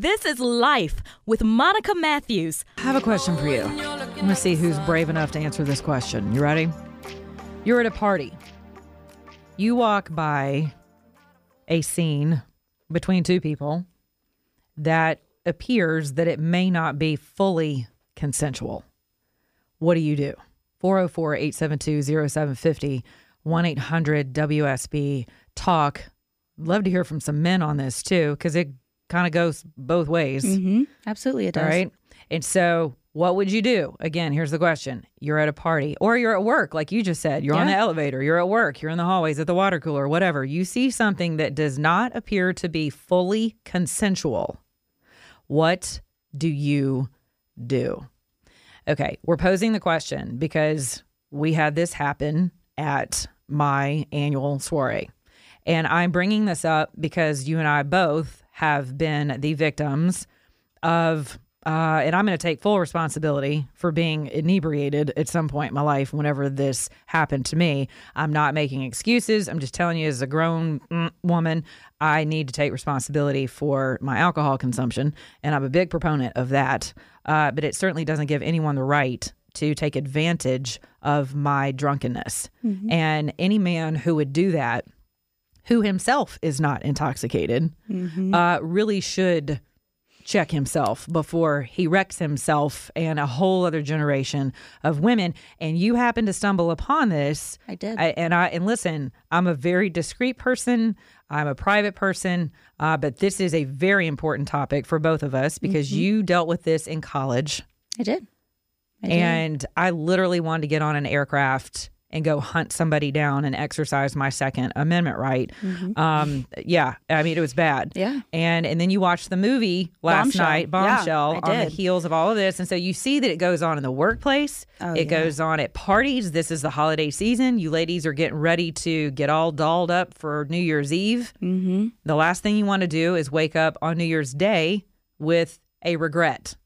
This is Life with Monica Matthews. I have a question for you. I'm going to see who's brave enough to answer this question. You ready? You're at a party. You walk by a scene between two people that appears that it may not be fully consensual. What do you do? 404 872 0750 1 800 WSB Talk. Love to hear from some men on this too, because it kind of goes both ways. Mm-hmm. Absolutely, it does. All right. And so, what would you do? Again, here's the question You're at a party or you're at work, like you just said. You're on the elevator, you're at work, you're in the hallways, at the water cooler, whatever. You see something that does not appear to be fully consensual. What do you do? Okay, we're posing the question because we had this happen at my annual soiree. And I'm bringing this up because you and I both have been the victims of, uh, and I'm going to take full responsibility for being inebriated at some point in my life whenever this happened to me. I'm not making excuses. I'm just telling you, as a grown mm, woman, I need to take responsibility for my alcohol consumption. And I'm a big proponent of that. Uh, but it certainly doesn't give anyone the right to take advantage of my drunkenness. And any man who would do that, who himself is not intoxicated, uh, really should check himself before he wrecks himself and a whole other generation of women. And you happen to stumble upon this. I did. I, and I and listen, I'm a very discreet person. I'm a private person, uh, but this is a very important topic for both of us because you dealt with this in college. I did. I did. And I literally wanted to get on an aircraft and go hunt somebody down and exercise my Second Amendment right. Um, yeah, I mean it was bad. Mm-hmm. Yeah. and and then you watch the movie last Bombshell. night, Bombshell, I on the heels of all of this, and so you see that it goes on in the workplace. Oh, it yeah. goes on at parties. This is the holiday season. You ladies are getting ready to get all dolled up for New Year's Eve. mm-hmm. The last thing you want to do is wake up on New Year's Day with a regret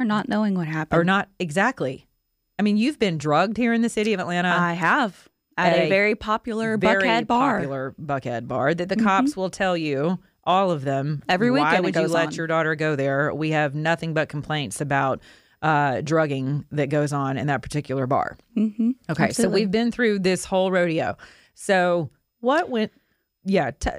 Or not knowing what happened. or not exactly. I mean, you've been drugged here in the city of Atlanta. I have at at a, a very popular very Buckhead bar. Mm-hmm. popular Buckhead bar that the cops will tell you all of them Every Why weekend it would you let on. your daughter go there? We have nothing but complaints about uh, drugging that goes on in that particular bar. Mm-hmm. Okay, so we've been through this whole rodeo. So what went? Yeah, t-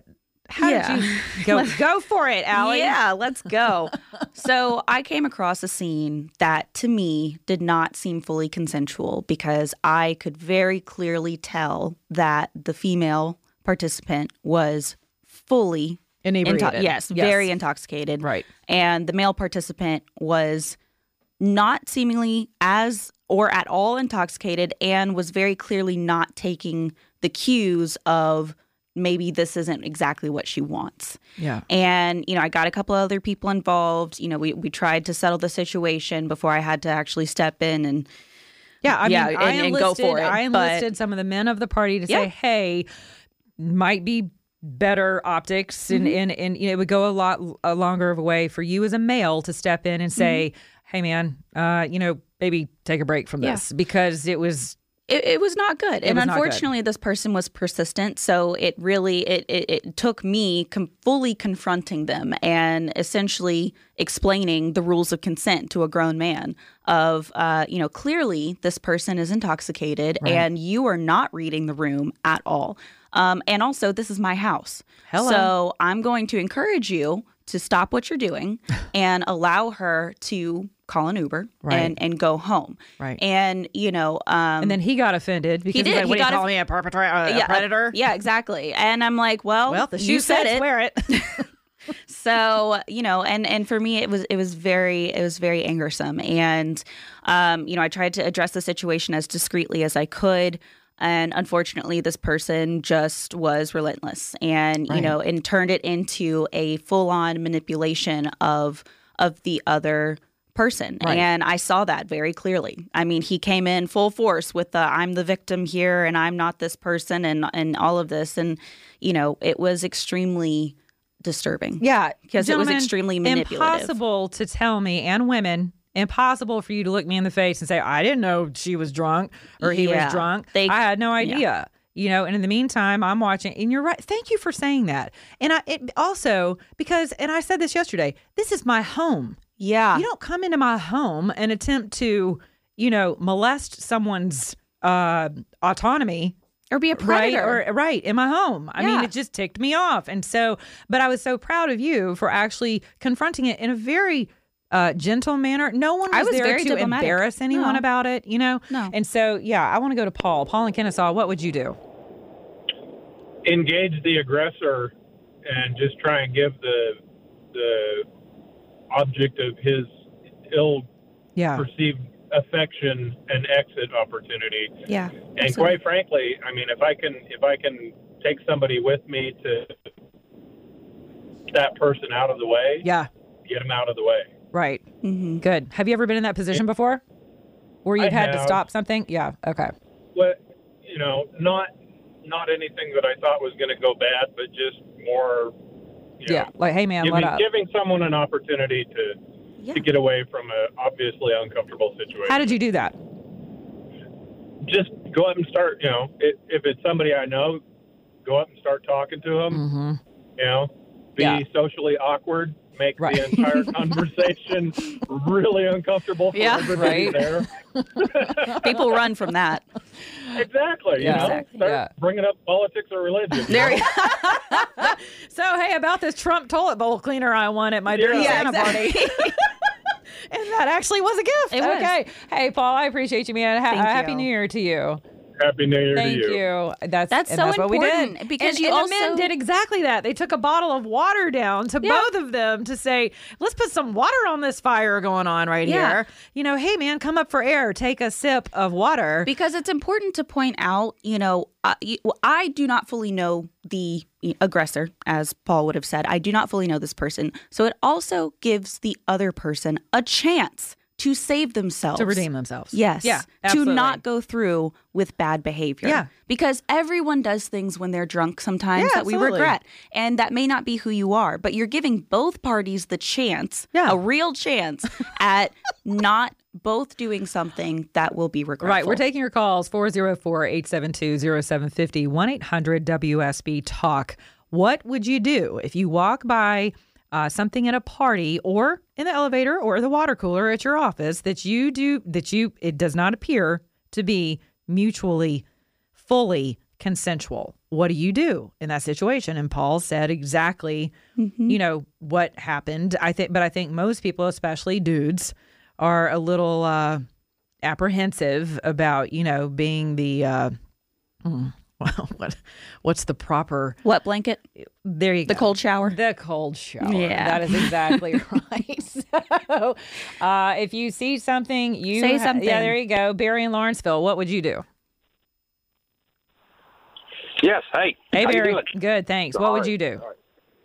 how Yeah. did you go? go for it, Ali. Yeah, let's go. so I came across a scene that to me did not seem fully consensual because I could very clearly tell that the female participant was fully inebriated. into- yes, very intoxicated. Right. And the male participant was not seemingly as or at all intoxicated and was very clearly not taking the cues of maybe this isn't exactly what she wants. Yeah. And, you know, I got a couple other people involved. You know, we, we tried to settle the situation before I had to actually step in and Yeah, I Yeah, mean, I and- and go for it, I but- enlisted some of the men of the party to Yeah. say, "Hey, might be better optics, and Mm-hmm. and and you know, it would go a lot a longer of a way for you as a male to step in and say, "Hey, man, uh, you know, maybe take a break from Mm-hmm. Yeah. this because it was it, it was not good. And was not good. unfortunately this person was persistent. So it really it, it, it took me com- fully confronting them and essentially explaining the rules of consent to a grown man of uh, you know clearly this person is intoxicated and you are not reading the room at all. Um, and also this is my house. Hello. so i'm going to encourage you to stop what you're doing and allow her to call an uber Right. and, and go home Right. and you know um, And then he got offended because did. he's like, He "What do you got call me a perpetrator, a yeah, uh, predator?" yeah, exactly. And I'm like, well, Well, the shoe you said says it. wear it. So you know, and and for me, it was it was very it was very angersome, and um, you know, I tried to address the situation as discreetly as I could. And unfortunately, this person just was relentless, and you know, and turned it into a full-on manipulation of of the other person. Right. And I saw that very clearly. I mean, he came in full force with the I'm the victim here and I'm not this person and and all of this and you know, it was extremely disturbing. Yeah, Because it was extremely manipulative. Impossible to tell me, and women, impossible for you to look me in the face and say, "I didn't know she was drunk or he Yeah. was drunk." They- I had no idea. you know and in the meantime i'm watching and you're right thank you for saying that and i it also because and i said this yesterday this is my home Yeah. you don't come into my home and attempt to you know molest someone's uh autonomy or be a right predator. or right in my home i mean it just ticked me off and so but i was so proud of you for actually confronting it in a very uh, gentle manner. No one was, I was there very to diplomatic. embarrass anyone No. about it, you know. No. And so, yeah, I want to go to Paul. Paul and Kennesaw. What would you do? engage the aggressor and just try and give the the object of his ill Yeah, perceived affection an exit opportunity. yeah. And quite frankly, I mean, if I can if I can take somebody with me to that person out of the way, yeah, get them out of the way. right. hmm Good. Have you ever been in that position before, where you've I had to stop something? Yeah. Okay. Well, you know, not not anything that I thought was going to go bad, but just more. You know, Yeah. Like, hey, man, let giving, up. giving someone an opportunity to Yeah. to get away from a obviously uncomfortable situation. How did you do that? just go up and start? You know, if, if it's somebody I know, go up and start talking to them. Mm-hmm. You know, be Yeah. socially awkward, make Right. the entire conversation really uncomfortable for Yeah. everybody Right. there. People run from that. Exactly. Yeah. You know, Exactly. start Yeah. bringing up politics or religion. There you So, hey, about this Trump toilet bowl cleaner I won at my dirty Yeah. Santa party. and that actually was a gift. It was. Okay. Hey, Paul, I appreciate you, man. Ha- Thank happy you. New Year to you. Happy New Year Thank to you. you. That's That's so that's what we did. important, because and, you and the men did exactly that. They took a bottle of water down to Yeah. both of them to say, "Let's put some water on this fire going on right Yeah. here." You know, hey man, come up for air. Take a sip of water. because it's important to point out, you know, uh, you, well, I do not fully know the aggressor, as Paul would have said. I do not fully know this person. So it also gives the other person a chance to save themselves. to redeem themselves. Yes. Yeah. To not go through with bad behavior. Yeah. Because everyone does things when they're drunk sometimes Yeah, that we regret. And that may not be who you are, but you're giving both parties the chance, Yeah. a real chance, at not both doing something that will be regretful. Right. We're taking your calls 404 872 0750 1 800 WSB Talk. What would you do if you walk by uh, something at a party or in the elevator or the water cooler at your office that you do, that you, it does not appear to be mutually, fully consensual? What do you do in that situation? And Paul said exactly, you know, what happened. I think, but I think most people, especially dudes, are a little, uh, apprehensive about you know being the uh hmm, well what what's the proper Wet blanket, there you the go The cold shower. the cold shower Yeah. that is exactly right so uh if you see something you Say ha- something. yeah there you go barry in lawrenceville what would you do Yes. Hey. hey How barry good thanks what would you do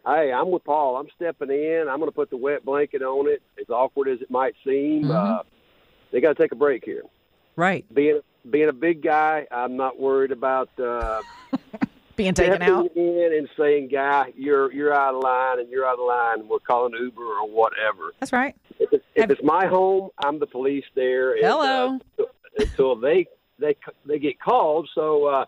Hey, I'm with Paul. I'm stepping in. I'm going to put the wet blanket on it. As awkward as it might seem, Mm-hmm. uh, they got to take a break here. right Being being a big guy, I'm not worried about uh, being taken out in and saying, "Guy, you're you're out of line, and you're out of line. And we're calling Uber or whatever." that's right If it's, if Have- it's my home, I'm the police there. and, Hello. uh, until they they they get called. So. uh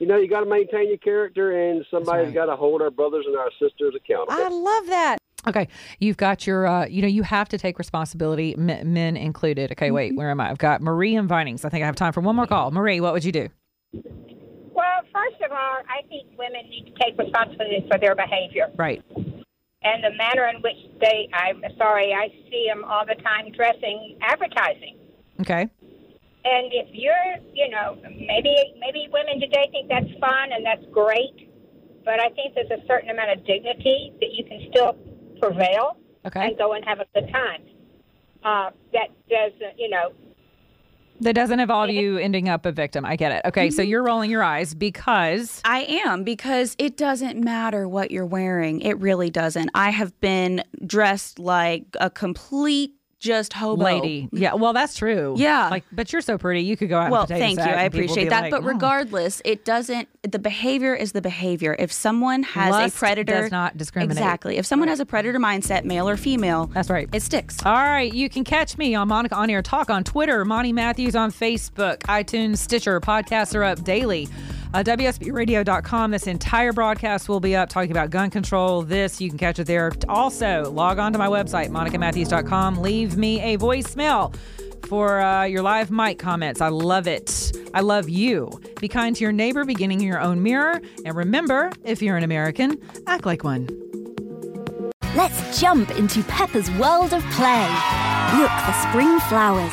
you know, you got to maintain your character, and somebody's right. got to hold our brothers and our sisters accountable. I love that. Okay, you've got your, uh, you know, you have to take responsibility, m- men included. Okay, wait, where am I? I've got Marie and Vinings. I think I have time for one more call. Marie, what would you do? Well, first of all, I think women need to take responsibility for their behavior Right. and the manner in which they. I'm sorry, I see them all the time dressing advertising. Okay. And if you're, you know, maybe maybe women today think that's fun and that's great, but I think there's a certain amount of dignity that you can still prevail Okay. and go and have a good time. Uh, that doesn't, you know, That doesn't involve you ending up a victim. I get it. Okay, so you're rolling your eyes because I am because it doesn't matter what you're wearing. It really doesn't. I have been dressed like a complete just hobo lady. Yeah, well, that's true. Yeah. Like, but you're so pretty. You could go out. Well, thank you. I appreciate that. like, but "Oh." regardless, it doesn't. The behavior is the behavior. If someone has Lust a predator, does not discriminate. Exactly. If someone has a predator mindset, male or female, That's right. it sticks. All right, you can catch me on Monica On Air Talk on Twitter, Monty Matthews on Facebook, iTunes, Stitcher. Podcasts are up daily. Uh, WSBRadio.com. This entire broadcast will be up talking about gun control. This, you can catch it there. Also, log on to my website, monicamatthews.com. Leave me a voicemail for uh, your live mic comments. I love it. I love you. Be kind to your neighbor, beginning in your own mirror. And remember, if you're an American, act like one. Let's jump into Peppa's world of play. Look for spring flowers,